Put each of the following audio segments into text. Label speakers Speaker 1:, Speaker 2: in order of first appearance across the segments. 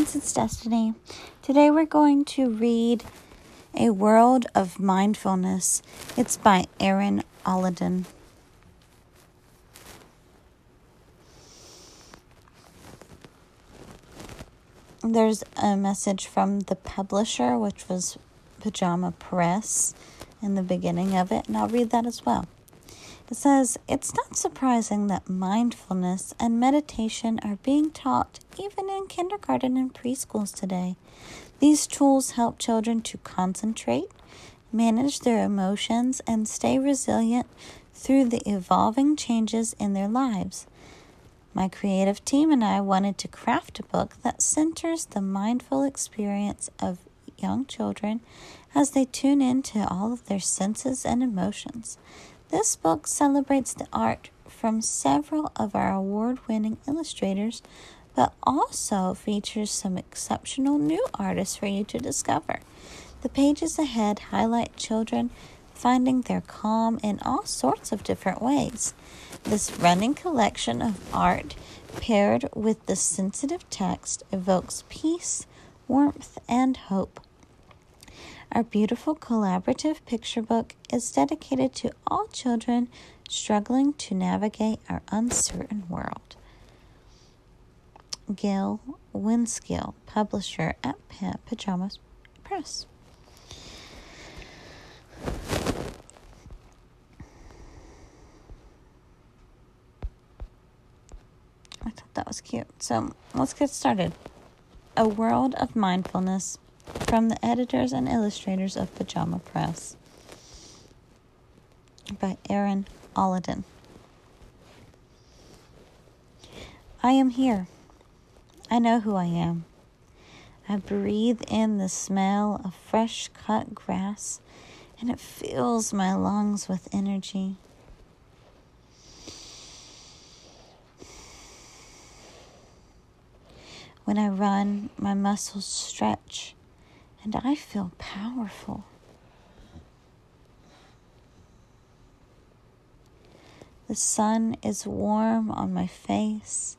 Speaker 1: it's Destiny. Today we're going to read A World of Mindfulness. It's by Erin Alladin. There's a message from the publisher, which was Pajama Press, in the beginning of it, and I'll read that as well. It says, It's not surprising that mindfulness and meditation are being taught even in kindergarten and preschools today. These tools help children to concentrate, manage their emotions, and stay resilient through the evolving changes in their lives. My creative team and I wanted to craft a book that centers the mindful experience of young children as they tune into all of their senses and emotions. This book celebrates the art from several of our award winning illustrators, but also features some exceptional new artists for you to discover. The pages ahead highlight children finding their calm in all sorts of different ways. This running collection of art, paired with the sensitive text, evokes peace, warmth, and hope. Our beautiful collaborative picture book is dedicated to all children struggling to navigate our uncertain world. Gail Winskill, publisher at Pajamas Press. I thought that was cute. So let's get started. A World of Mindfulness from the editors and illustrators of Pajama Press by Erin Alladin. I am here. I know who I am. I breathe in the smell of fresh cut grass and it fills my lungs with energy. When I run, my muscles stretch and I feel powerful. The sun is warm on my face.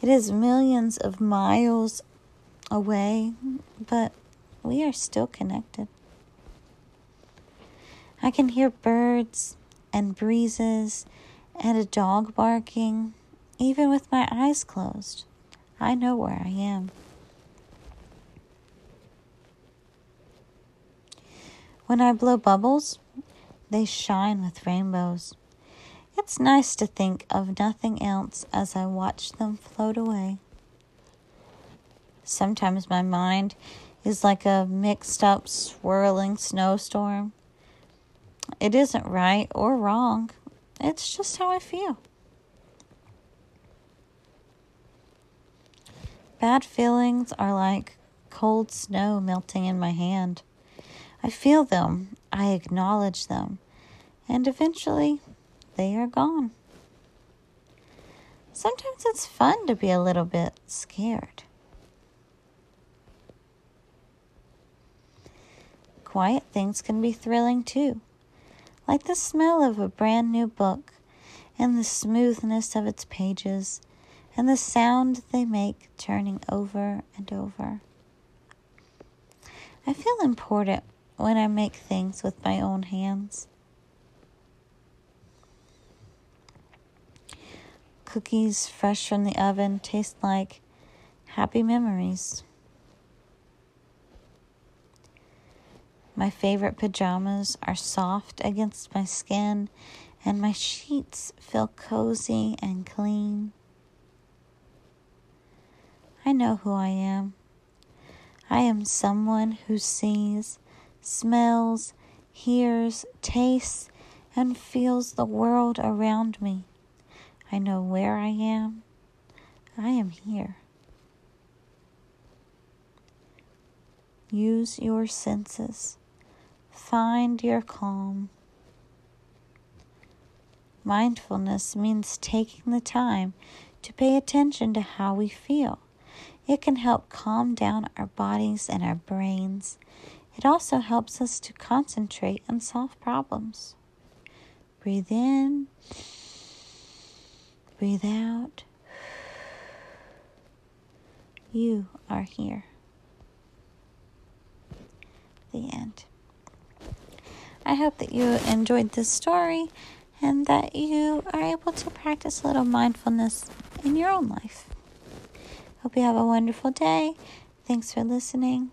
Speaker 1: It is millions of miles away, but we are still connected. I can hear birds and breezes and a dog barking, even with my eyes closed. I know where I am. When I blow bubbles, they shine with rainbows. It's nice to think of nothing else as I watch them float away. Sometimes my mind is like a mixed up, swirling snowstorm. It isn't right or wrong, it's just how I feel. Bad feelings are like cold snow melting in my hand. I feel them, I acknowledge them, and eventually they are gone. Sometimes it's fun to be a little bit scared. Quiet things can be thrilling too, like the smell of a brand new book and the smoothness of its pages and the sound they make turning over and over. I feel important when I make things with my own hands. Cookies fresh from the oven taste like happy memories. My favorite pajamas are soft against my skin, and my sheets feel cozy and clean. I know who I am. I am someone who sees smells, hears, tastes, and feels the world around me. I know where I am. I am here. Use your senses. Find your calm. Mindfulness means taking the time to pay attention to how we feel. It can help calm down our bodies and our brains it also helps us to concentrate and solve problems. Breathe in, breathe out. You are here. The end. I hope that you enjoyed this story and that you are able to practice a little mindfulness in your own life. Hope you have a wonderful day. Thanks for listening.